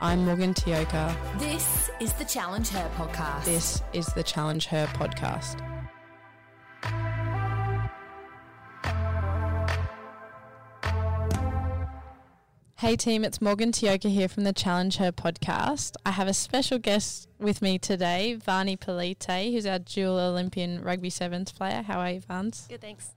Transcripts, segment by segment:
I'm Morgan Tioka. This is the Challenge Her podcast. This is the Challenge Her podcast. Hey team, it's Morgan Tioka here from the Challenge Her podcast. I have a special guest with me today, Vani Pelite, who's our dual Olympian rugby sevens player. How are you, Vans? Good, thanks.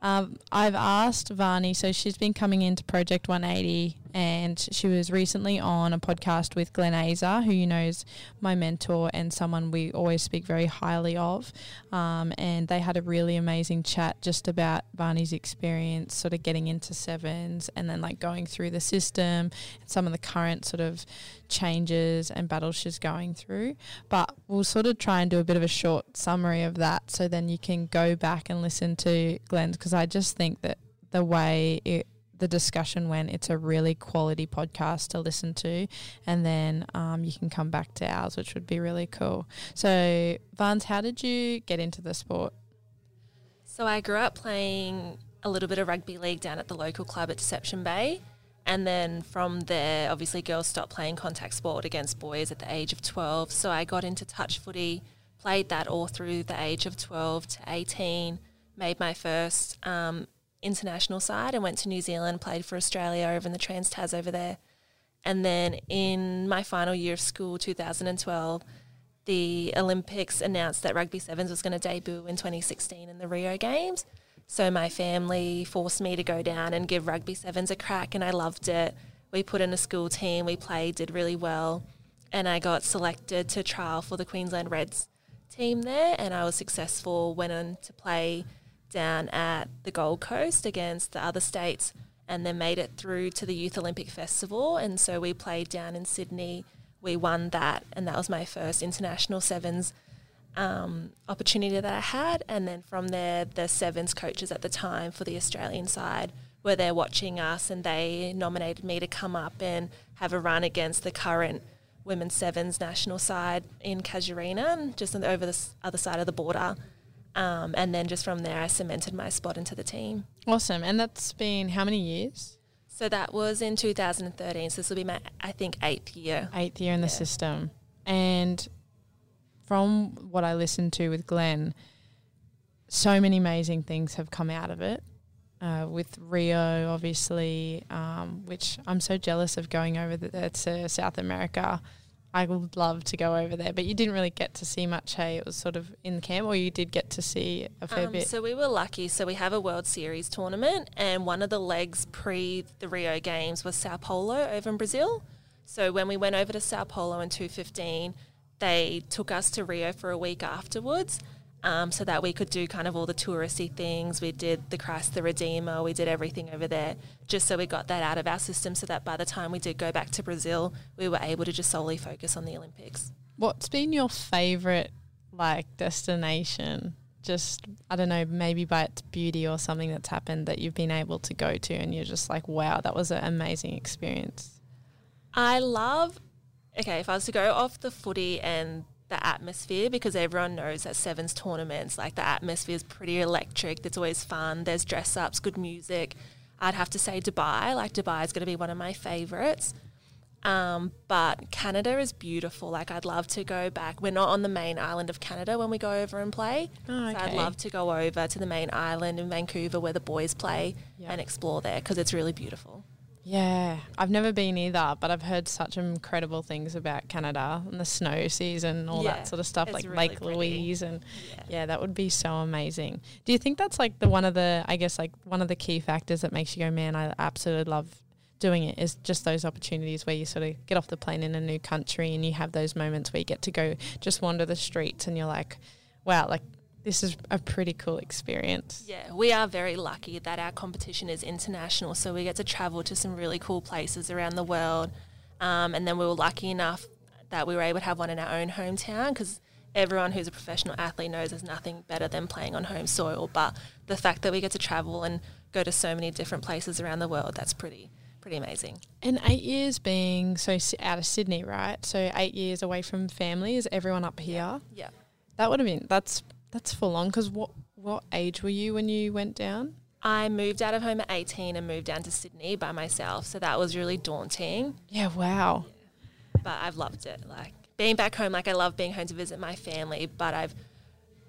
Um, I've asked Vani, so she's been coming into Project 180, and she was recently on a podcast with Glenn Azar, who you know is my mentor and someone we always speak very highly of. Um, and they had a really amazing chat just about Vani's experience, sort of getting into sevens, and then like going through the system and some of the current sort of changes and battles she's going through. But we'll sort of try and do a bit of a short summary of that so then you can go back and listen to Glenn's because I just think that the way it the discussion went, it's a really quality podcast to listen to, and then um, you can come back to ours, which would be really cool. So, Vans, how did you get into the sport? So I grew up playing a little bit of rugby league down at the local club at Deception Bay. And then from there, obviously, girls stopped playing contact sport against boys at the age of 12. So I got into touch footy, played that all through the age of 12 to 18, made my first um, international side and went to New Zealand, played for Australia over in the Trans Tas over there. And then in my final year of school, 2012, the Olympics announced that rugby sevens was going to debut in 2016 in the Rio Games. So my family forced me to go down and give rugby sevens a crack, and I loved it. We put in a school team, we played, did really well, and I got selected to trial for the Queensland Reds team there, and I was successful. Went on to play down at the Gold Coast against the other states, and then made it through to the Youth Olympic Festival. And so we played down in Sydney. We won that, and that was my first international sevens um, opportunity that I had. And then from there, the sevens coaches at the time for the Australian side were there watching us, and they nominated me to come up and have a run against the current women's sevens national side in Casuarina, just over the other side of the border. Um, and then just from there, I cemented my spot into the team. Awesome. And that's been how many years? So that was in 2013. So this will be my, I think, eighth year. Eighth year in the system. And from what I listened to with Glenn, so many amazing things have come out of it. Uh, with Rio, obviously, um, which I'm so jealous of going over there to South America. I would love to go over there, but you didn't really get to see much. Hey, it was sort of in the camp, or you did get to see a fair Um, bit. so we were lucky. So we have a World Series tournament, and one of the legs pre the Rio Games was Sao Paulo over in Brazil. So when we went over to Sao Paulo in 2015, they took us to Rio for a week afterwards. Um, so that we could do kind of all the touristy things. We did the Christ the Redeemer, we did everything over there, just so we got that out of our system so that by the time we did go back to Brazil, we were able to just solely focus on the Olympics. What's been your favorite like destination? Just I don't know, maybe by its beauty or something that's happened that you've been able to go to, and you're just like, wow, that was an amazing experience. I love, okay, if I was to go off the footy and the atmosphere, because everyone knows that Sevens tournaments, like the atmosphere is pretty electric. It's always fun. There's dress ups, good music. I'd have to say Dubai. Like Dubai is going to be one of my favorites. Um, but Canada is beautiful. Like I'd love to go back. We're not on the main island of Canada when we go over and play. Oh, So I'd love to go over to the main island in Vancouver where the boys play Yeah. and explore there because it's really beautiful. Yeah, I've never been either, but I've heard such incredible things about Canada and the snow season, all Yeah, that sort of stuff, like really Lake pretty. Louise, and Yeah. yeah, that would be so amazing. Do you think that's like the one of the, I guess, like one of the key factors that makes you go, man, I absolutely love doing it is just those opportunities where you sort of get off the plane in a new country and you have those moments where you get to go just wander the streets and you're like, wow, like this is a pretty cool experience. Yeah, we are very lucky that our competition is international, so we get to travel to some really cool places around the world. Um, and then we were lucky enough that we were able to have one in our own hometown because everyone who's a professional athlete knows there's nothing better than playing on home soil. But the fact that we get to travel and go to so many different places around the world, that's pretty pretty amazing. And eight years being so out of Sydney, right? So eight years away from family. Is everyone up here? Yeah. That would have been that's that's full on. Because what what age were you when you went down? I moved out of home at 18 and moved down to Sydney by myself, so that was really daunting. Yeah, wow. but I've loved it. Like being back home, like I love being home to visit my family, but I've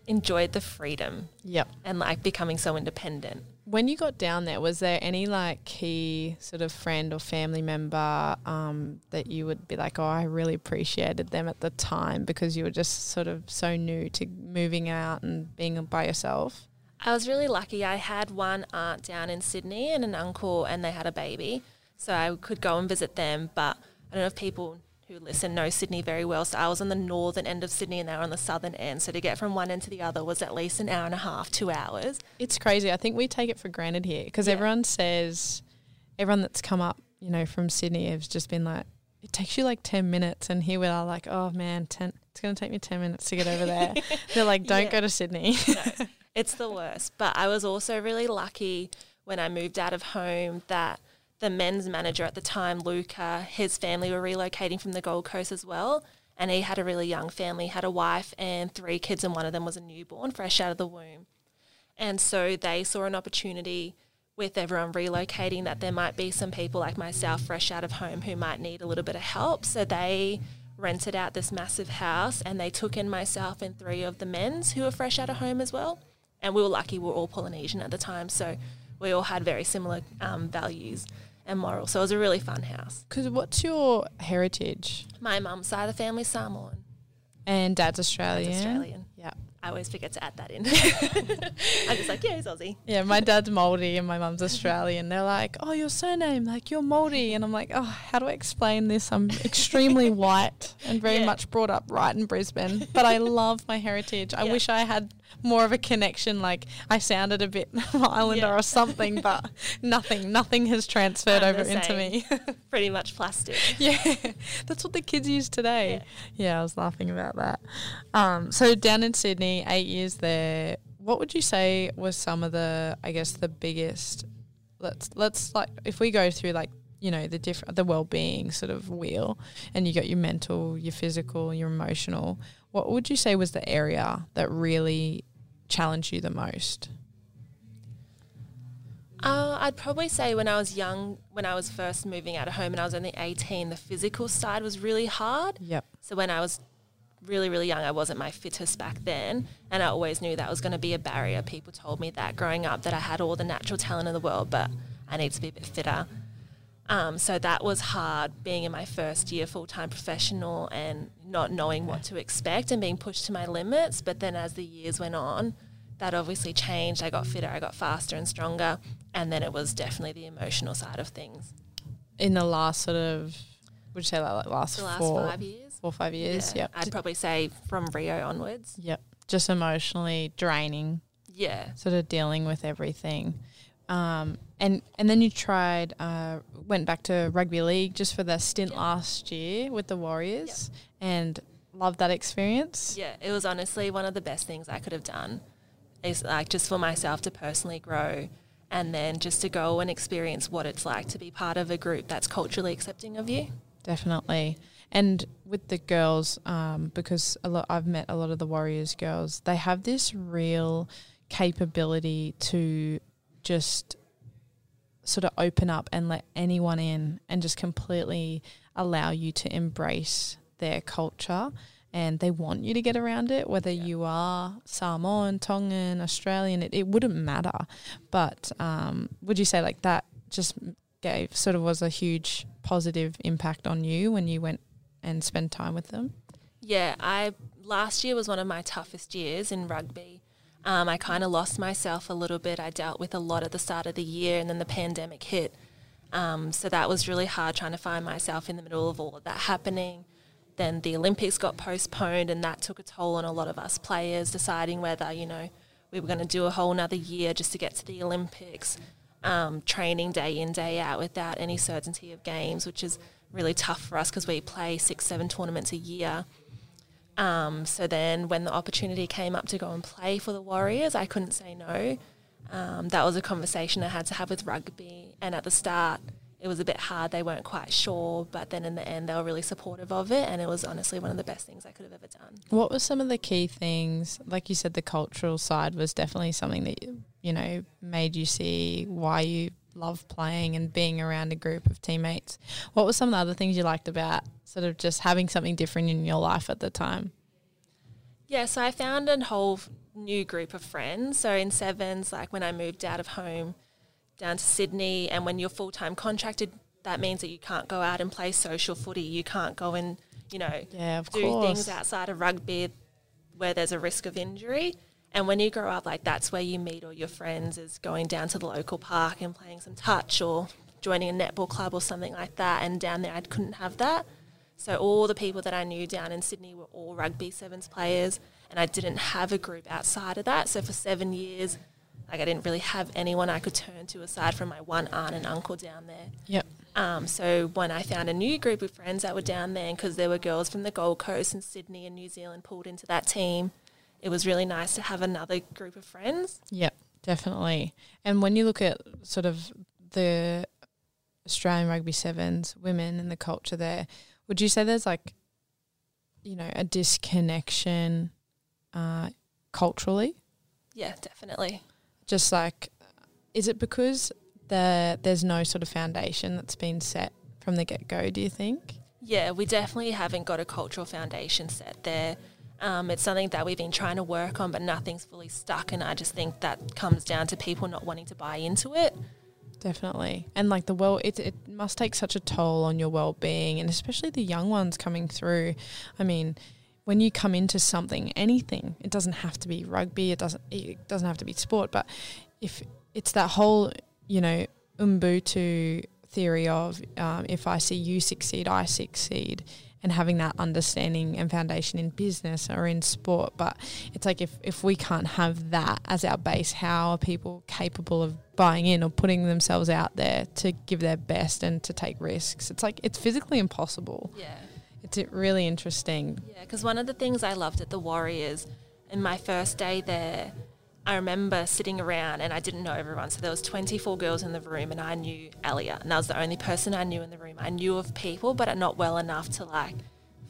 enjoyed the freedom Yep. and like becoming so independent. When you got down there, was there any like key sort of friend or family member um, that you would be like, oh, I really appreciated them at the time because you were just sort of so new to moving out and being by yourself? I was really lucky. I had one aunt down in Sydney and an uncle, and they had a baby. So I could go and visit them. But I don't know if people who listen know Sydney very well. So I was on the northern end of Sydney and they were on the southern end. So to get from one end to the other was at least an hour and a half, two hours. It's crazy. I think we take it for granted here because Yeah. everyone says, everyone that's come up, you know, from Sydney has just been like, it takes you like 10 minutes. And here we are like, oh man, 10, it's going to take me 10 minutes to get over there. They're like, don't Yeah. go to Sydney. no, it's the worst. But I was also really lucky when I moved out of home that the men's manager at the time, Luca, his family were relocating from the Gold Coast as well. And he had a really young family, had a wife and three kids, and one of them was a newborn, fresh out of the womb. And so they saw an opportunity with everyone relocating that there might be some people like myself, fresh out of home, who might need a little bit of help. So they rented out this massive house and they took in myself and three of the men's who were fresh out of home as well. And we were lucky, we were all Polynesian at the time. So we all had very similar um, values and morals. So it was a really fun house. Because what's your heritage? My mum's side of the family, Samoan. And dad's Australian. Australian. Yeah. I always forget to add that in. I'm just like, yeah, he's Aussie. Yeah, my dad's Māori and my mum's Australian. They're like, "Oh, your surname, like you're Māori," and I'm like, "Oh, how do I explain this? I'm extremely white and very Yeah. much brought up right in Brisbane, but I love my heritage. I Yeah. wish I had more of a connection. Like I sounded a bit Islander Yeah. or something, but nothing, nothing has transferred I'm over into me. Pretty much plastic. yeah, that's what the kids use today. Yeah, I was laughing about that. Um, so down in Sydney, eight years there. What would you say was some of the, I guess, the biggest? Let's let's like if we go through like you know the different the well being sort of wheel, and you got your mental, your physical, your emotional. What would you say was the area that really challenged you the most? Uh, I'd probably say when I was young, when I was first moving out of home and I was only 18, the physical side was really hard. Yep. So when I was really, really young, I wasn't my fittest back then. And I always knew that was going to be a barrier. People told me that growing up, that I had all the natural talent in the world, but I need to be a bit fitter. Um, so that was hard being in my first year full time professional and not knowing what to expect and being pushed to my limits. But then as the years went on, that obviously changed. I got fitter, I got faster and stronger. And then it was definitely the emotional side of things. In the last sort of, would you say like last, The last four, five years. four or five years? Yeah, Yep. I'd probably say from Rio onwards. Yep. Just emotionally draining, Yeah. sort of dealing with everything. Um, and and then you tried, uh, went back to rugby league just for the stint Yep. last year with the Warriors, and loved that experience. Yeah, it was honestly one of the best things I could have done. Is like just for myself to personally grow and then just to go and experience what it's like to be part of a group that's culturally accepting of you. Definitely. And with the girls, um, because a lot, I've met a lot of the Warriors girls, they have this real capability to just sort of open up and let anyone in and just completely allow you to embrace their culture. And they want you to get around it, whether you are Samoan, Tongan, Australian, it, it wouldn't matter. But um, would you say like that just gave sort of was a huge positive impact on you when you went and spent time with them? Yeah, I last year was one of my toughest years in rugby. Um, I kind of lost myself a little bit. I dealt with a lot at the start of the year, and then the pandemic hit. Um, so that was really hard trying to find myself in the middle of all of that happening. Then the Olympics got postponed, and that took a toll on a lot of us players, deciding whether you know we were going to do a whole another year just to get to the Olympics. Um, training day in day out without any certainty of games, which is really tough for us because we play six, seven tournaments a year. Um, so then, when the opportunity came up to go and play for the Warriors, I couldn't say no. Um, that was a conversation I had to have with rugby. And at the start, it was a bit hard. They weren't quite sure, but then in the end, they were really supportive of it. And it was honestly one of the best things I could have ever done. What were some of the key things? Like you said, the cultural side was definitely something that you know made you see why you love playing and being around a group of teammates. What were some of the other things you liked about sort of just having something different in your life at the time? Yeah, so I found a whole new group of friends. So in sevens, like when I moved out of home down to Sydney, and when you're full time contracted, that means that you can't go out and play social footy. You can't go and you know Yeah, do course. things outside of rugby where there's a risk of injury. And when you grow up, like that's where you meet all your friends is going down to the local park and playing some touch or joining a netball club or something like that. And down there, I couldn't have that. So all the people that I knew down in Sydney were all rugby sevens players, and I didn't have a group outside of that. So for seven years, like I didn't really have anyone I could turn to aside from my one aunt and uncle down there. Yep. Um, so when I found a new group of friends that were down there, because there were girls from the Gold Coast and Sydney and New Zealand pulled into that team, it was really nice to have another group of friends. Yep, definitely. And when you look at sort of the Australian rugby sevens, women and the culture there, would you say there's like, you know, a disconnection uh, culturally? Yeah, definitely. Just like, is it because the there's no sort of foundation that's been set from the get go? Do you think? Yeah, we definitely haven't got a cultural foundation set there. Um, it's something that we've been trying to work on, but nothing's fully stuck. And I just think that comes down to people not wanting to buy into it. Definitely. And like the well it it must take such a toll on your well being and especially the young ones coming through. I mean, when you come into something, anything, it doesn't have to be rugby, it doesn't it doesn't have to be sport, but if it's that whole, you know, Ubuntu theory of um, if I see you succeed, I succeed, and having that understanding and foundation in business or in sport. But it's like if, if we can't have that as our base, how are people capable of buying in or putting themselves out there to give their best and to take risks? It's like it's physically impossible. Yeah. It's really interesting. Yeah, because one of the things I loved at the Warriors in my first day there, I remember sitting around and I didn't know everyone. So there was 24 girls in the room and I knew Elliot and I was the only person I knew in the room. I knew of people, but not well enough to like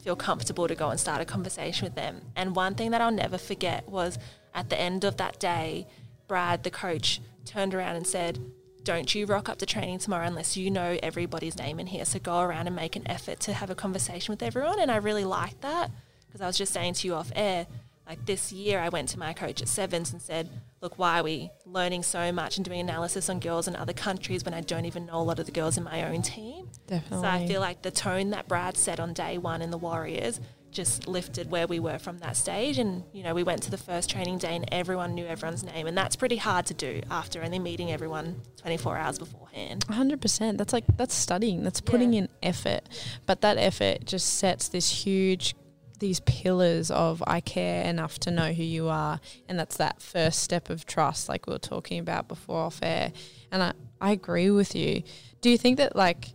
feel comfortable to go and start a conversation with them. And one thing that I'll never forget was at the end of that day, Brad, the coach, turned around and said, don't you rock up to training tomorrow unless you know everybody's name in here. So go around and make an effort to have a conversation with everyone. And I really liked that because I was just saying to you off air, like this year I went to my coach at Sevens and said, look, why are we learning so much and doing analysis on girls in other countries when I don't even know a lot of the girls in my own team? Definitely. So I feel like the tone that Brad set on day one in the Warriors just lifted where we were from that stage. And, you know, we went to the first training day and everyone knew everyone's name. And that's pretty hard to do after only meeting everyone 24 hours beforehand. hundred percent. That's like that's studying. That's putting Yeah. in effort. But that effort just sets this huge these pillars of I care enough to know who you are and that's that first step of trust like we were talking about before off air. And I, I agree with you. Do you think that like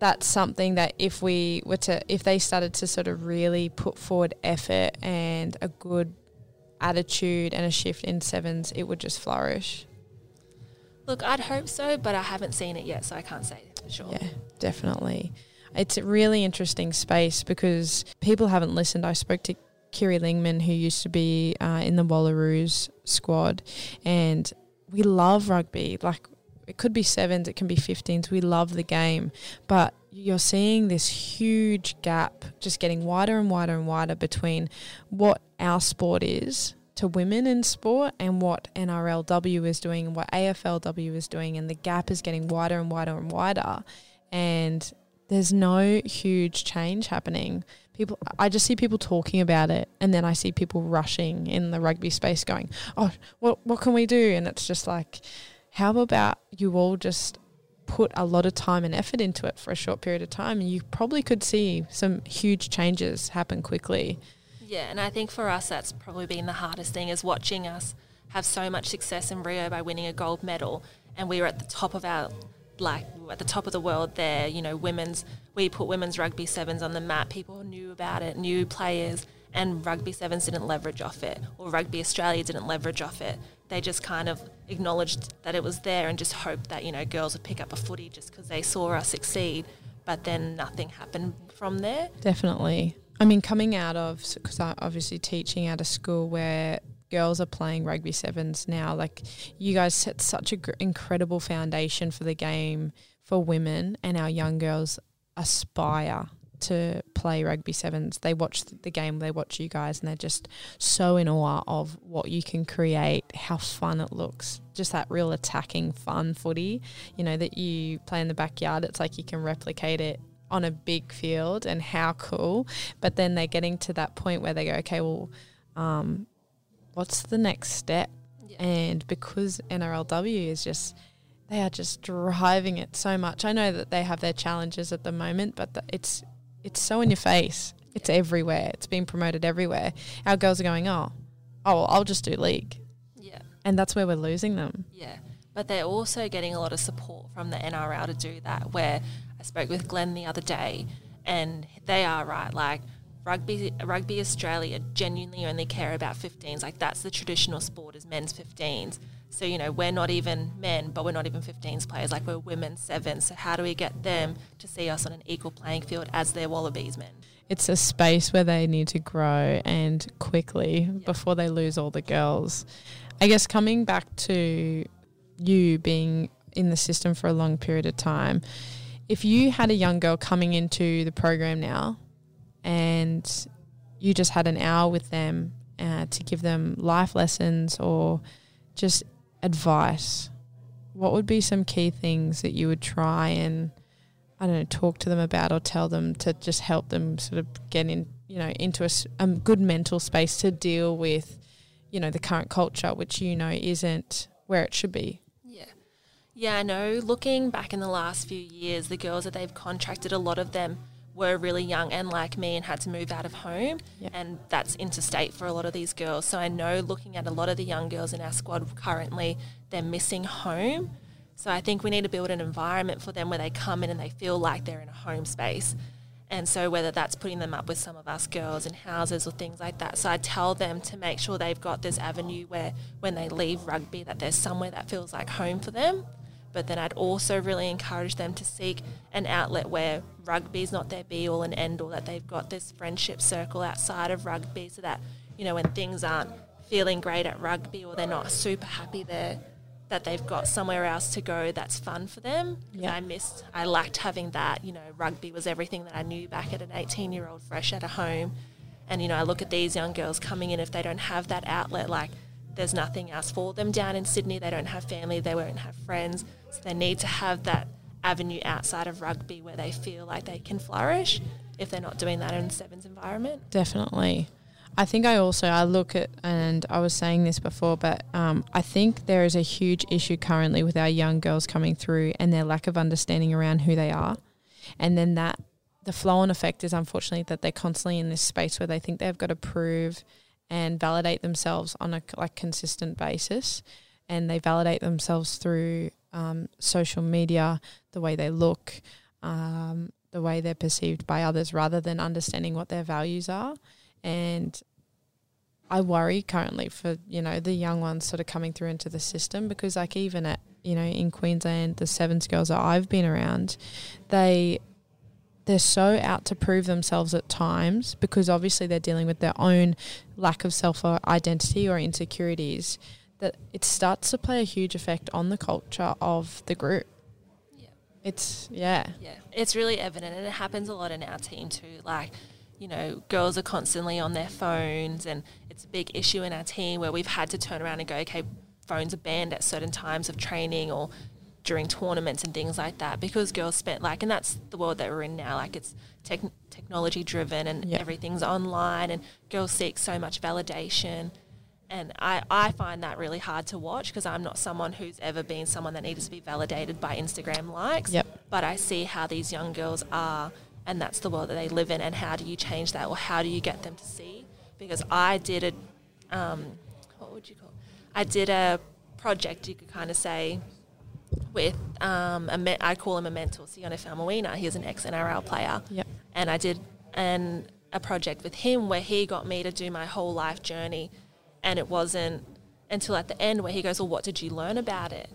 that's something that if we were to if they started to sort of really put forward effort and a good attitude and a shift in sevens, it would just flourish? Look, I'd hope so, but I haven't seen it yet, so I can't say for sure. Yeah, definitely. It's a really interesting space because people haven't listened. I spoke to Kiri Lingman, who used to be uh, in the Wallaroos squad, and we love rugby. Like, it could be sevens, it can be 15s. We love the game. But you're seeing this huge gap just getting wider and wider and wider between what our sport is to women in sport and what NRLW is doing and what AFLW is doing. And the gap is getting wider and wider and wider. And there's no huge change happening. People, I just see people talking about it, and then I see people rushing in the rugby space, going, "Oh, what what can we do?" And it's just like, how about you all just put a lot of time and effort into it for a short period of time, and you probably could see some huge changes happen quickly. Yeah, and I think for us that's probably been the hardest thing is watching us have so much success in Rio by winning a gold medal and we were at the top of our like at the top of the world there, you know, women's we put women's rugby sevens on the map. People knew about it, new players and rugby sevens didn't leverage off it or rugby Australia didn't leverage off it. They just kind of acknowledged that it was there and just hoped that, you know, girls would pick up a footy just because they saw us succeed. But then nothing happened from there. Definitely. I mean, coming out of because I obviously teaching at a school where girls are playing rugby sevens now. Like you guys set such an gr- incredible foundation for the game for women, and our young girls aspire to play rugby sevens. They watch the game, they watch you guys, and they're just so in awe of what you can create, how fun it looks. Just that real attacking, fun footy, you know, that you play in the backyard. It's like you can replicate it on a big field, and how cool. But then they're getting to that point where they go, okay, well, um, what's the next step? Yeah. And because NRLW is just they are just driving it so much. I know that they have their challenges at the moment, but the, it's it's so in your face. It's everywhere. It's being promoted everywhere. Our girls are going, oh, oh, well, I'll just do league, Yeah. and that's where we're losing them. Yeah, but they're also getting a lot of support from the NRL to do that. Where I spoke with Glenn the other day, and they are right. Like rugby, rugby Australia genuinely only care about 15s. Like that's the traditional sport is men's 15s. So you know we're not even men, but we're not even 15s players. Like we're women sevens. So how do we get them to see us on an equal playing field as their Wallabies men? It's a space where they need to grow and quickly before they lose all the girls. I guess coming back to you being in the system for a long period of time, if you had a young girl coming into the program now and you just had an hour with them uh, to give them life lessons or just advice, what would be some key things that you would try and I don't know talk to them about or tell them to just help them sort of get in you know into a good mental space to deal with you know the current culture which you know isn't where it should be. Yeah. Yeah, I know. Looking back in the last few years, the girls that they've contracted, a lot of them were really young and like me and had to move out of home. Yep. And that's interstate for a lot of these girls. So I know looking at a lot of the young girls in our squad currently, they're missing home. So I think we need to build an environment for them where they come in and they feel like they're in a home space. And so whether that's putting them up with some of us girls in houses or things like that. So I tell them to make sure they've got this avenue where when they leave rugby that there's somewhere that feels like home for them. But then I'd also really encourage them to seek an outlet where rugby's not their be all and end all, that they've got this friendship circle outside of rugby so that, you know, when things aren't feeling great at rugby or they're not super happy there, that they've got somewhere else to go that's fun for them. Yeah. I missed, I lacked having that. You know, rugby was everything that I knew back at an 18 year old fresh out of home. And, you know, I look at these young girls coming in, if they don't have that outlet, like there's nothing else for them down in Sydney. They don't have family, they won't have friends. So they need to have that avenue outside of rugby where they feel like they can flourish if they're not doing that in sevens environment. Definitely. I think I also I look at and I was saying this before, but um, I think there is a huge issue currently with our young girls coming through and their lack of understanding around who they are, and then that the flow on effect is unfortunately that they're constantly in this space where they think they've got to prove and validate themselves on a like consistent basis, and they validate themselves through um, social media, the way they look, um, the way they're perceived by others, rather than understanding what their values are. And I worry currently for you know the young ones sort of coming through into the system because like even at you know in Queensland the sevens girls that I've been around they they're so out to prove themselves at times because obviously they're dealing with their own lack of self identity or insecurities that it starts to play a huge effect on the culture of the group. Yeah. It's yeah. Yeah, it's really evident, and it happens a lot in our team too. Like, you know, girls are constantly on their phones, and it's a big issue in our team where we've had to turn around and go, okay, phones are banned at certain times of training or during tournaments and things like that because girls spent like, and that's the world that we're in now. Like, it's tech technology driven, and Yeah. everything's online, and girls seek so much validation. And I, I find that really hard to watch because I'm not someone who's ever been someone that needs to be validated by Instagram likes Yep. but I see how these young girls are, and that's the world that they live in. And how do you change that, or how do you get them to see? Because I did a, um, what would you call? I did a project. You could kind of say with um, a me- I call him a mentor, Sione Faumuina. He's an ex NRL player, Yep. and I did an a project with him where he got me to do my whole life journey, and it wasn't until at the end where he goes, "Well, what did you learn about it?"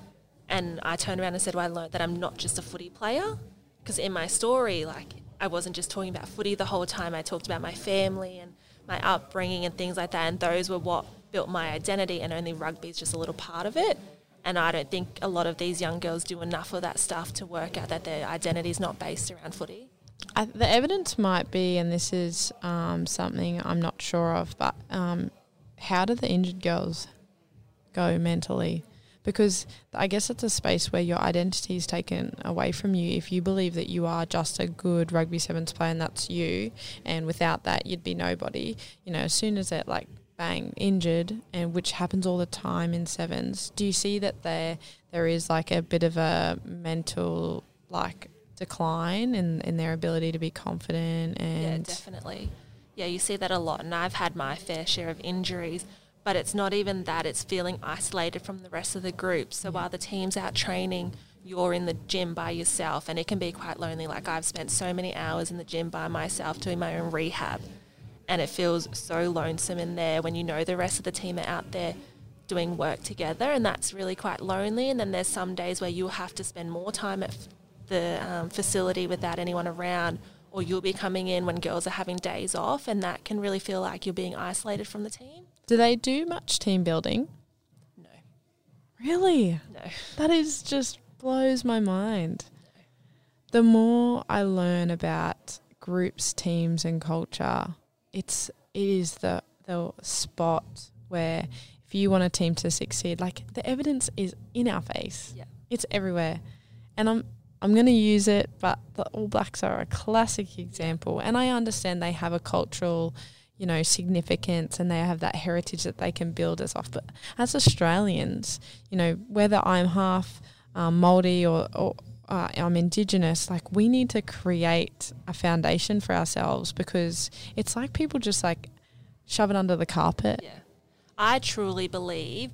And I turned around and said, "Well, I learned that I'm not just a footy player, because in my story, like I wasn't just talking about footy the whole time. I talked about my family and my upbringing and things like that, and those were what built my identity, and only rugby is just a little part of it. And I don't think a lot of these young girls do enough of that stuff to work out that their identity is not based around footy. I, the evidence might be, and this is um, something I'm not sure of, but um, how do the injured girls go mentally? Because I guess it's a space where your identity is taken away from you if you believe that you are just a good rugby sevens player and that's you, and without that you'd be nobody. You know, as soon as it like bang injured, and which happens all the time in sevens, do you see that there there is like a bit of a mental like decline in, in their ability to be confident and Yeah, definitely. Yeah, you see that a lot, and I've had my fair share of injuries. But it's not even that; it's feeling isolated from the rest of the group. So while the team's out training, you're in the gym by yourself, and it can be quite lonely. Like I've spent so many hours in the gym by myself doing my own rehab, and it feels so lonesome in there when you know the rest of the team are out there doing work together, and that's really quite lonely. And then there's some days where you'll have to spend more time at f- the um, facility without anyone around, or you'll be coming in when girls are having days off, and that can really feel like you're being isolated from the team. do they do much team building? No, Really? no. That is just blows my mind. The more I learn about groups, teams, and culture, it's it is the the spot where if you want a team to succeed, like the evidence is in our face. Yeah. It's everywhere, and I'm I'm going to use it. But the All Blacks are a classic example, and I understand they have a cultural. You know, significance and they have that heritage that they can build us off. But as Australians, you know, whether I'm half um, Māori or, or uh, I'm Indigenous, like we need to create a foundation for ourselves because it's like people just like shove it under the carpet. Yeah. I truly believe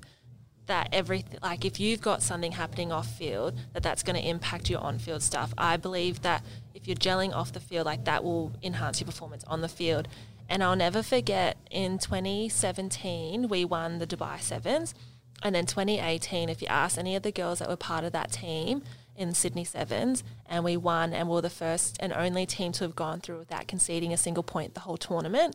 that everything, like if you've got something happening off field, that that's going to impact your on field stuff. I believe that if you're gelling off the field, like that will enhance your performance on the field. And I'll never forget in 2017, we won the Dubai Sevens. And then 2018, if you ask any of the girls that were part of that team in Sydney Sevens, and we won, and we were the first and only team to have gone through without conceding a single point the whole tournament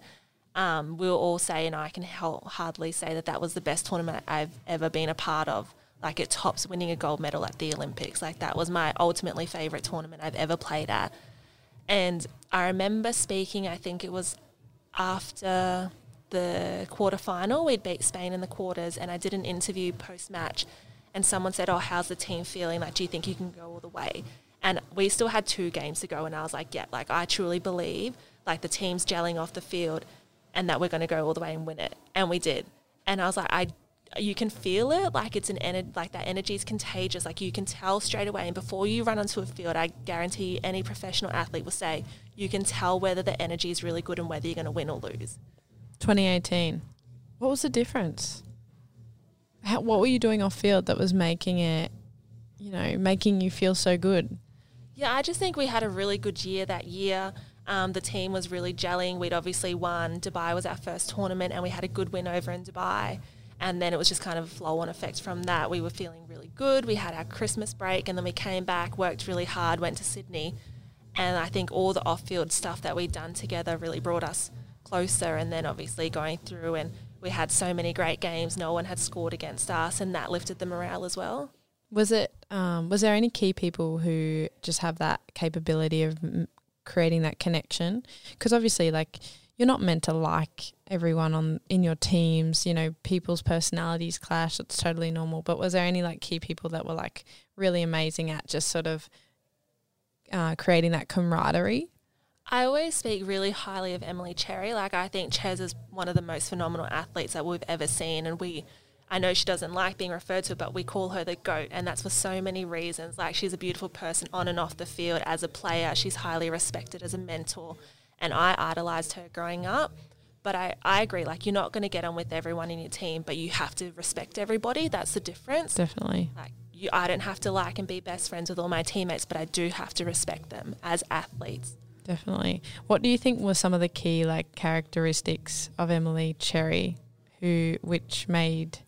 um, we'll all say, and I can hardly say that that was the best tournament I've ever been a part of. Like it tops winning a gold medal at the Olympics. Like that was my ultimately favorite tournament I've ever played at. And I remember speaking, I think it was after the quarterfinal, we'd beat Spain in the quarters, and I did an interview post match, and someone said, "Oh, how's the team feeling? Like, do you think you can go all the way?" And we still had two games to go, and I was like, "Yeah, like I truly believe like the team's gelling off the field, and that we're going to go all the way and win it." And we did. And I was like, I. You can feel it, like it's an energy, like that energy is contagious. Like you can tell straight away. And before you run onto a field, I guarantee you, any professional athlete will say you can tell whether the energy is really good and whether you're going to win or lose. 2018. What was the difference? How, what were you doing off field that was making it, you know, making you feel so good? Yeah, I just think we had a really good year that year. Um, the team was really gelling. We'd obviously won. Dubai was our first tournament, and we had a good win over in Dubai. And then it was just kind of a flow on effect from that. We were feeling really good. We had our Christmas break, and then we came back, worked really hard, went to Sydney. And I think all the off field stuff that we'd done together really brought us closer. And then obviously going through, and we had so many great games. No one had scored against us, and that lifted the morale as well. Was it? Um, was there any key people who just have that capability of m- creating that connection? Because obviously, like you're not meant to like everyone on in your teams. You know, people's personalities clash. It's totally normal. But was there any like key people that were like really amazing at just sort of uh, creating that camaraderie? I always speak really highly of Emilee Cherry. Like I think Ches is one of the most phenomenal athletes that we've ever seen, and we. I know she doesn't like being referred to, but we call her the GOAT, and that's for so many reasons. Like, she's a beautiful person on and off the field as a player. She's highly respected as a mentor, and I idolized her growing up. But I, I agree, like, you're not going to get on with everyone in your team, but you have to respect everybody. That's the difference. Definitely. Like, you, I don't have to like and be best friends with all my teammates, but I do have to respect them as athletes. Definitely. What do you think were some of the key like characteristics of Emilee Cherry, who which made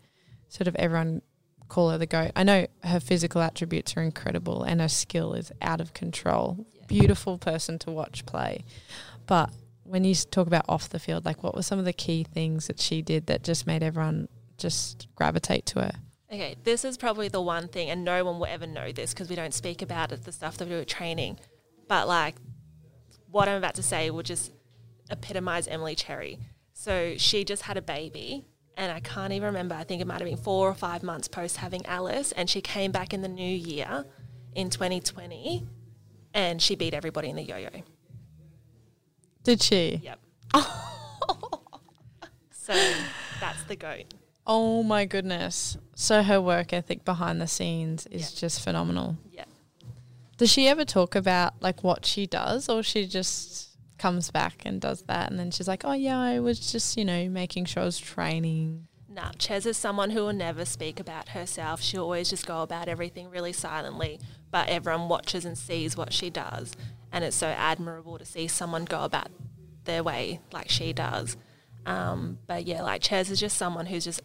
sort of everyone call her the goat? I know her physical attributes are incredible and her skill is out of control. Beautiful person to watch play, but when you talk about off the field, like what were some of the key things that she did that just made everyone just gravitate to her? Okay, this is probably the one thing, and no one will ever know this because we don't speak about it, the stuff that we do at training. But like, what I'm about to say will just epitomize Emilee Cherry. So she just had a baby, and I can't even remember. I think it might have been four or five months post having Alice, and she came back in the new year in 2020, and she beat everybody in the yo-yo. Did she? Yep. so that's the goat. Oh my goodness. So her work ethic behind the scenes is Yeah. just phenomenal. Yeah. Does she ever talk about like what she does or she just comes back and does that and then she's like, "Oh yeah, I was just, you know, making sure I was training." Nah, Ches is someone who will never speak about herself. She'll always just go about everything really silently, but everyone watches and sees what she does. And it's so admirable to see someone go about their way like she does. Um, but yeah, like Ches is just someone who's just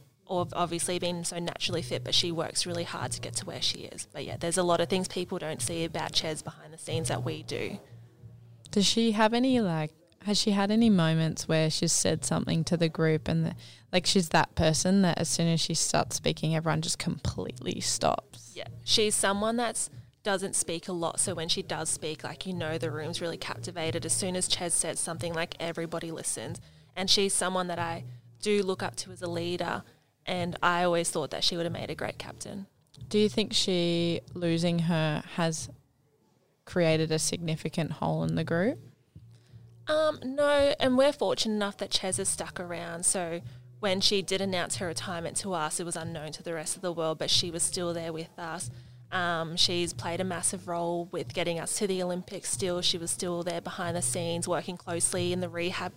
obviously been so naturally fit, but she works really hard to get to where she is. But yeah, there's a lot of things people don't see about Ches behind the scenes that we do. Does she have any like has she had any moments where she's said something to the group and the, like she's that person that as soon as she starts speaking everyone just completely stops? Yeah, she's someone that's doesn't speak a lot. So when she does speak, like you know, the room's really captivated. As soon as Ches says something, like everybody listens. And she's someone that I do look up to as a leader. And I always thought that she would have made a great captain. Do you think she losing her has created a significant hole in the group? Um, no, and we're fortunate enough that Ches has stuck around. So when she did announce her retirement to us, it was unknown to the rest of the world, but she was still there with us. Um, she's played a massive role with getting us to the Olympics still. She was still there behind the scenes, working closely in the rehab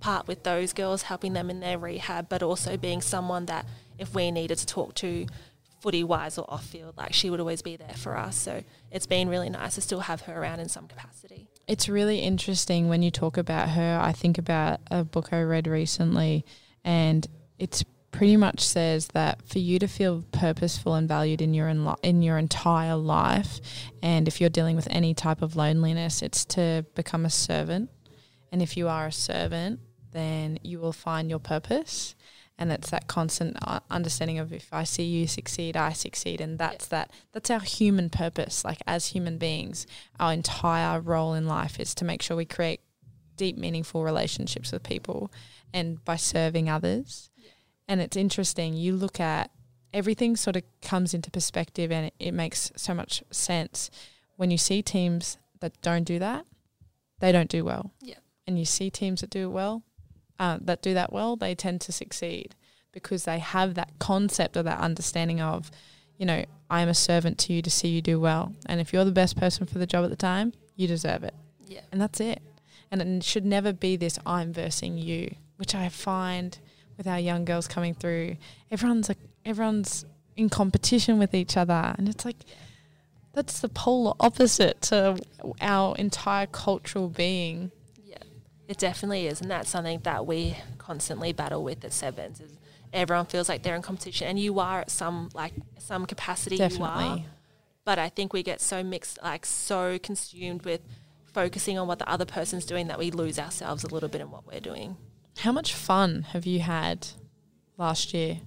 part with those girls, helping them in their rehab, but also being someone that if we needed to talk to footy wise or off field, like she would always be there for us. So it's been really nice to still have her around in some capacity. It's really interesting when you talk about her. I think about a book I read recently, and it's pretty much says that for you to feel purposeful and valued in your in your entire life, and if you're dealing with any type of loneliness, it's to become a servant. And if you are a servant, then you will find your purpose. And it's that constant uh, understanding of if I see you succeed, I succeed, and that's that. That's our human purpose. Like as human beings, our entire role in life is to make sure we create deep, meaningful relationships with people, and by serving others. And it's interesting. You look at everything sort of comes into perspective, and it, it makes so much sense when you see teams that don't do that. They don't do well. Yeah. And you see teams that do it well, uh, that do that well, they tend to succeed because they have that concept or that understanding of, you know, I am a servant to you to see you do well. And if you're the best person for the job at the time, you deserve it. Yeah. And that's it. And it should never be this I'm versing you, which I find with our young girls coming through. Everyone's like everyone's in competition with each other. And it's like that's the polar opposite to our entire cultural being. It definitely is, and that's something that we constantly battle with at Sevens. Is everyone feels like they're in competition, and you are at some like some capacity. You are, Definitely. but I think we get so mixed, like so consumed with focusing on what the other person's doing that we lose ourselves a little bit in what we're doing. How much fun have you had last year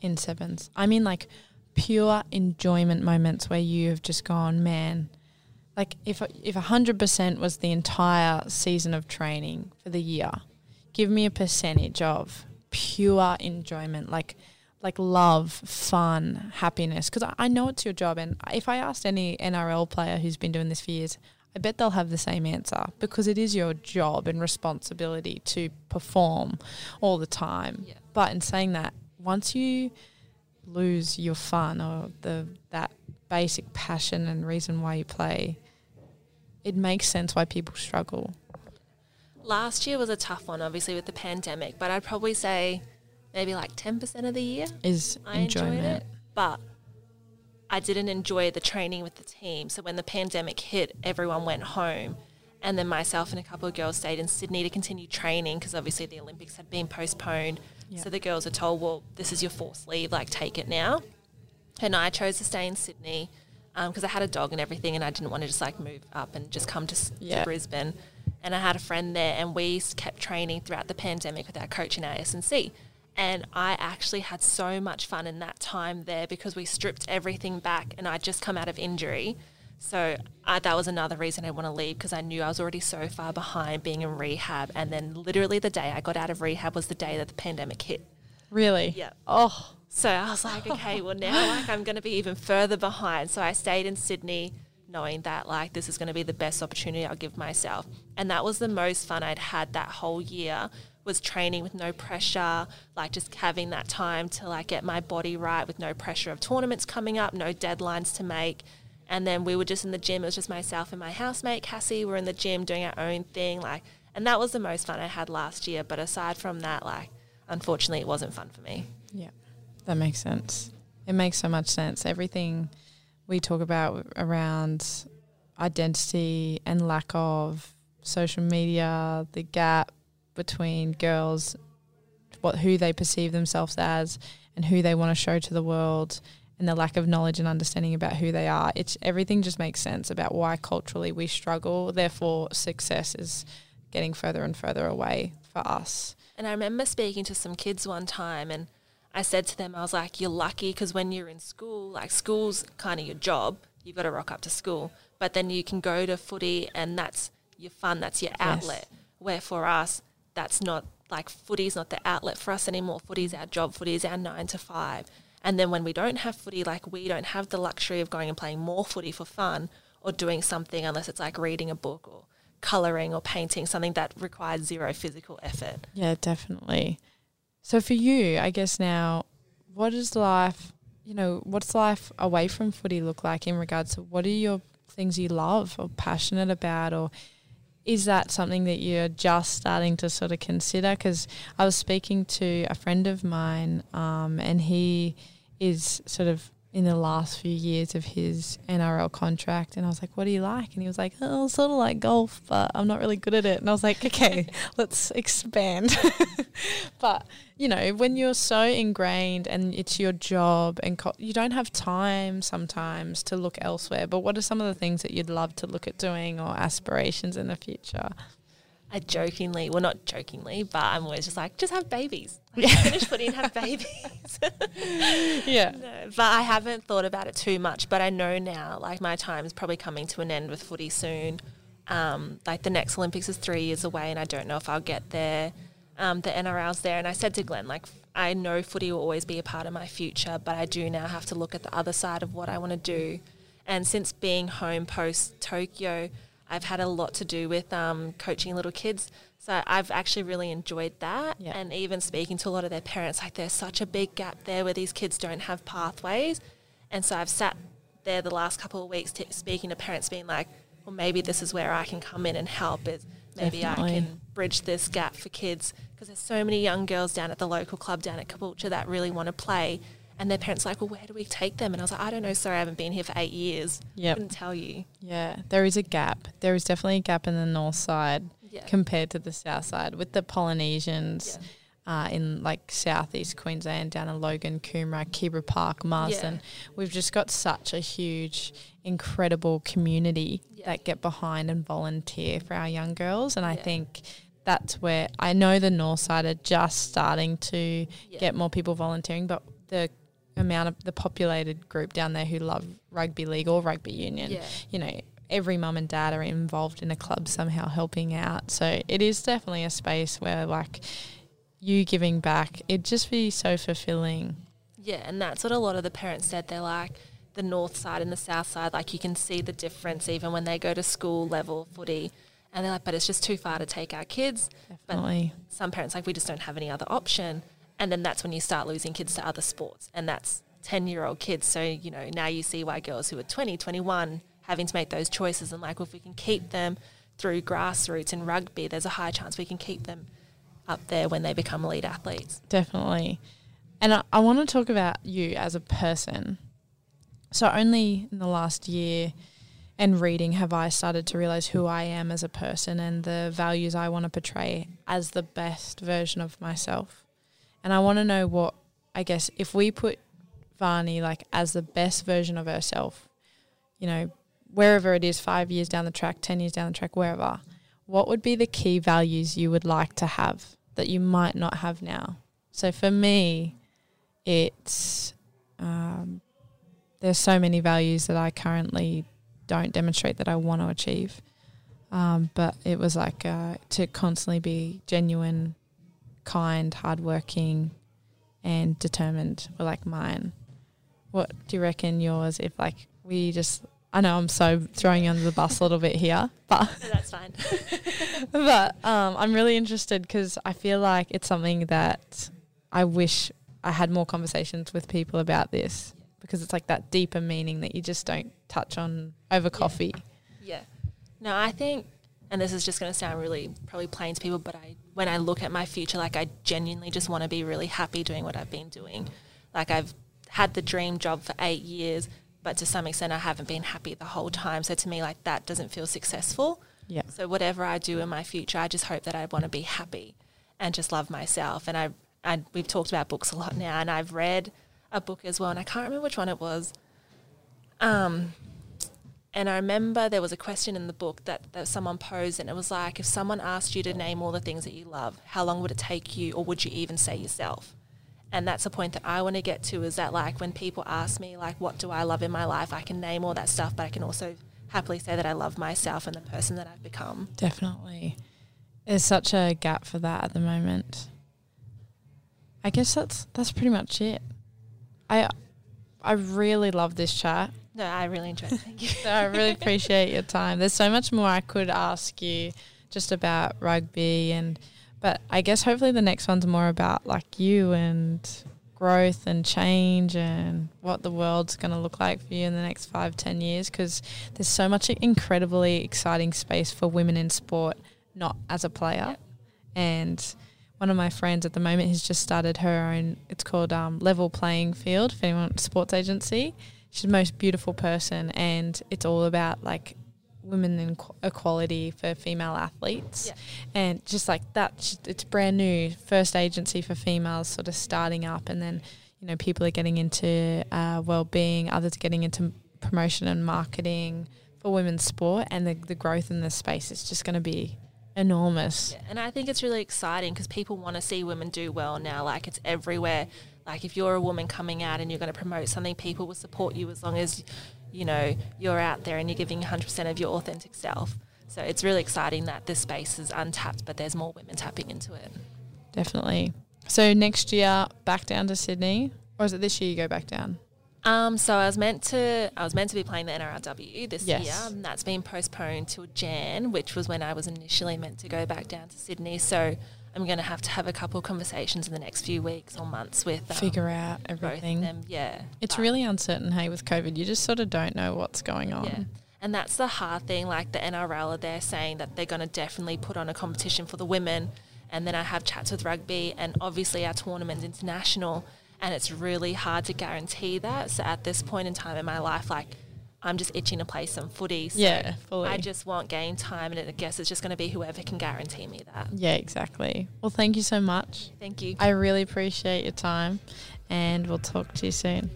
in sevens? I mean, like pure enjoyment moments where you have just gone, man. Like if if hundred percent was the entire season of training for the year, give me a percentage of pure enjoyment, like like love, fun, happiness. Because I, I know it's your job, and if I asked any NRL player who's been doing this for years, I bet they'll have the same answer because it is your job and responsibility to perform all the time. Yeah. But in saying that, once you lose your fun or the that basic passion and reason why you play, it makes sense why people struggle. Last year was a tough one, obviously with the pandemic, but I'd probably say maybe like ten percent of the year Is I enjoyment. enjoyed it, but I didn't enjoy the training with the team. So when the pandemic hit, everyone went home. And then myself and a couple of girls stayed in Sydney to continue training because obviously the Olympics had been postponed. Yeah. So the girls are told, well, this is your forced leave, like take it now. And I chose to stay in Sydney um, because I had a dog and everything and I didn't want to just like move up and just come to, Yeah. to Brisbane. and I had a friend there, and we kept training throughout the pandemic with our coach in our S&C. And I actually had so much fun in that time there because we stripped everything back, and I'd just come out of injury. So I, that was another reason I want to leave because I knew I was already so far behind being in rehab. And then literally the day I got out of rehab was the day that the pandemic hit. Really? Yeah. Oh, So I was like, okay, well now like I'm going to be even further behind. So I stayed in Sydney knowing that like this is going to be the best opportunity I'll give myself. And that was the most fun I'd had that whole year was training with no pressure, like just having that time to like get my body right with no pressure of tournaments coming up, no deadlines to make. And then we were just in the gym. It was just myself and my housemate Cassie. We were in the gym doing our own thing, like, and that was the most fun I had last year. But aside from that, like, unfortunately, it wasn't fun for me. Yeah, that makes sense. It makes so much sense. Everything we talk about around identity and lack of social media, the gap between girls, what who they perceive themselves as, and who they want to show to the world, and the lack of knowledge and understanding about who they are. It's everything just makes sense about why culturally we struggle. Therefore, success is getting further and further away for us. And I remember speaking to some kids one time and I said to them, I was like, you're lucky because when you're in school, like school's kind of your job, you've got to rock up to school. But then you can go to footy and that's your fun, that's your outlet. Where for us, that's not like footy's not the outlet for us anymore. Footy's our job, footy's our nine to five. And then when we don't have footy, like we don't have the luxury of going and playing more footy for fun or doing something unless it's like reading a book or colouring or painting, something that requires zero physical effort. Yeah, definitely. So for you, I guess now, what is life? You know, what's life away from footy look like in regards to what are your things you love or passionate about, or is that something that you're just starting to sort of consider? Because I was speaking to a friend of mine, um, and he is sort of in the last few years of his NRL contract. And I was like, what do you like? And he was like, oh, sort of like golf, but I'm not really good at it. And I was like, okay, let's expand. but, you know, when you're so ingrained and it's your job and co- you don't have time sometimes to look elsewhere. But what are some of the things that you'd love to look at doing or aspirations in the future? I jokingly, well, not jokingly, but I'm always just like, just have babies. Like, finish footy and have babies. Yeah. no, but I haven't thought about it too much. But I know now, like, my time is probably coming to an end with footy soon. Um, like, the next Olympics is three years away, and I don't know if I'll get there. Um, the NRL's there. And I said to Glenn, like, I know footy will always be a part of my future, but I do now have to look at the other side of what I want to do. And since being home post Tokyo, I've had a lot to do with um, coaching little kids. So I've actually really enjoyed that. Yeah. And even speaking to a lot of their parents, like there's such a big gap there where these kids don't have pathways. And so I've sat there the last couple of weeks t- speaking to parents, being like, well, maybe this is where I can come in and help. Is maybe Definitely. I can bridge this gap for kids because there's so many young girls down at the local club down at Caboolture that really want to play. And their parents are like, well, where do we take them? And I was like, I don't know. Sorry, I haven't been here for eight years. Yep. Couldn't tell you. Yeah, there is a gap. There is definitely a gap in the north side Yeah. compared to the south side with the Polynesians uh, in like southeast Queensland, down in Logan, Coomera, Kibra Park, Marsden. We've just got such a huge, incredible community Yeah. that get behind and volunteer for our young girls. And I Yeah. think that's where I know the north side are just starting to Yeah. get more people volunteering, but the amount of the populated group down there who love rugby league or rugby union Yeah. you know, every mum and dad are involved in a club somehow helping out. So it is definitely a space where like you giving back, it'd just be so fulfilling. Yeah, and that's what a lot of the parents said. They're like the north side and the south side, like you can see the difference even when they go to school level footy. And they're like, but it's just too far to take our kids. Definitely. Some parents like we just don't have any other option. And then that's when you start losing kids to other sports. And that's 10 year old kids. So, you know, now you see why girls who are 20, 21 having to make those choices. And like, well, if we can keep them through grassroots and rugby, there's a high chance we can keep them up there when they become elite athletes. Definitely. And I, I want to talk about you as a person. So only in the last year and reading have I started to realize who I am as a person and the values I want to portray as the best version of myself. And I want to know what I guess if we put Vani like as the best version of herself, you know, wherever it is, five years down the track, ten years down the track, wherever, what would be the key values you would like to have that you might not have now? So for me, it's um, there's so many values that I currently don't demonstrate that I want to achieve. Um, but it was like uh, to constantly be genuine, kind, hardworking, and determined were like mine. What do you reckon yours? If like we just, I know I'm so throwing you under the bus a little bit here, but No, that's fine. but um, I'm really interested because I feel like it's something that I wish I had more conversations with people about this because it's like that deeper meaning that you just don't touch on over coffee. Yeah. No, I think, and this is just going to sound really probably plain to people, but I when I look at my future, like I genuinely just want to be really happy doing what I've been doing. Like I've had the dream job for eight years, but to some extent I haven't been happy the whole time. So to me, like that doesn't feel successful. Yeah. So whatever I do in my future, I just hope that I want to be happy and just love myself. And I, I we've talked about books a lot now, and I've read a book as well, and I can't remember which one it was. Um, and I remember there was a question in the book that, that someone posed, and it was like, if someone asked you to name all the things that you love, how long would it take you, or would you even say yourself? And that's a point that I want to get to is that, like, when people ask me, like, what do I love in my life, I can name all that stuff, but I can also happily say that I love myself and the person that I've become. Definitely. There's such a gap for that at the moment. I guess that's that's pretty much it. I I really love this chat. No, I really enjoyed it. Thank you. So I really appreciate your time. There's so much more I could ask you just about rugby and but I guess hopefully the next one's more about like you and growth and change and what the world's going to look like for you in the next five, ten years because there's so much incredibly exciting space for women in sport, not as a player. Yep. And one of my friends at the moment has just started her own, it's called um, Level Playing Field, if anyone, sports agency. She's the most beautiful person and it's all about like women in qu- equality for female athletes Yeah. and just like that it's brand new first agency for females sort of starting up and then you know people are getting into uh, well-being others are getting into promotion and marketing for women's sport and the, the growth in this space is just going to be enormous Yeah, and I think it's really exciting because people want to see women do well now. Like it's everywhere. Like if you're a woman coming out and you're going to promote something, people will support you as long as you know you're out there and you're giving 100% of your authentic self. So it's really exciting that this space is untapped, but there's more women tapping into it. definitely so next year back down to sydney or is it this year you go back down Um, so I was meant to I was meant to be playing the NRLW this Yes. year. and That's been postponed till Jan, which was when I was initially meant to go back down to Sydney. So I'm going to have to have a couple of conversations in the next few weeks or months with um, figure out everything them. Yeah, it's But- really uncertain hey with covid you just sort of don't know what's going on yeah. And that's the hard thing. Like the NRL are there saying that they're going to definitely put on a competition for the women. And then I have chats with rugby, and obviously our tournament's international, and it's really hard to guarantee that. So at this point in time in my life, like I'm just itching to play some footy. So Yeah, fully. I just want game time, and I guess it's just going to be whoever can guarantee me that. Yeah, exactly. Well, thank you so much. Thank you. I really appreciate your time and we'll talk to you soon.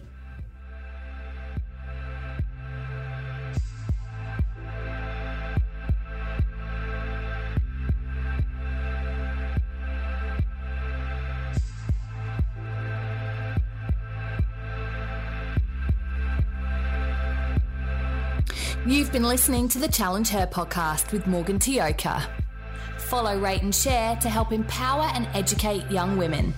You've been listening to the Challenge Her podcast with Morgan Tioka. Follow, rate, and share to help empower and educate young women.